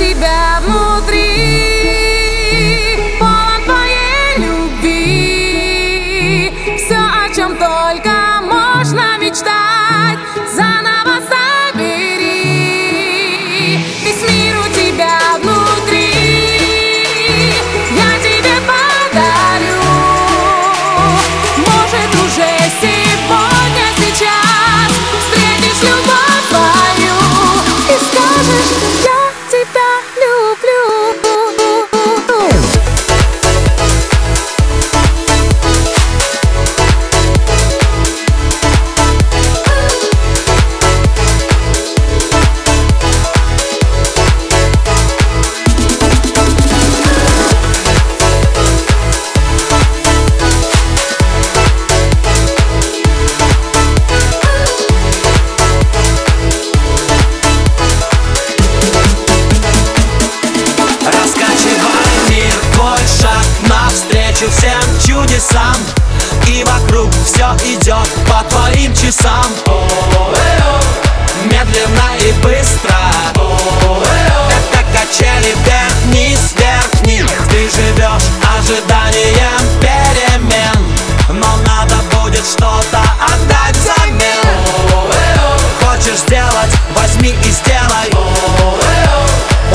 тебя внутри. Полон твоей любви. Все, о чем только можно мечтать идет по твоим часам. Медленно и быстро. Это качели вверх-вниз, вверх-вниз. Ты живешь ожиданием перемен Но надо будет что-то отдать взамен. Хочешь сделать, возьми и сделай.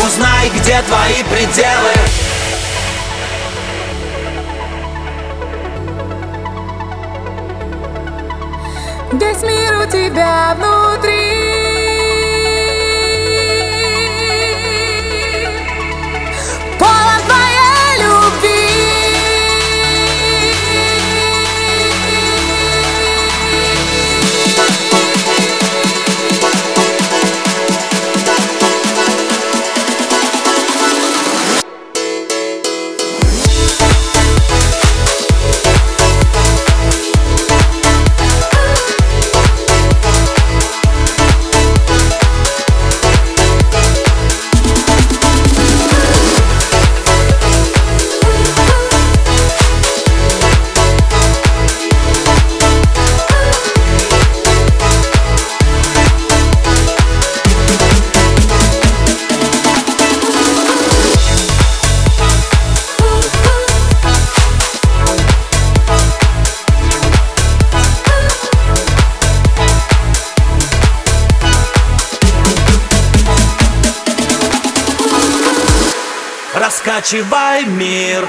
Узнай, где твои пределы Весь мир у тебя внутри Раскачивай мир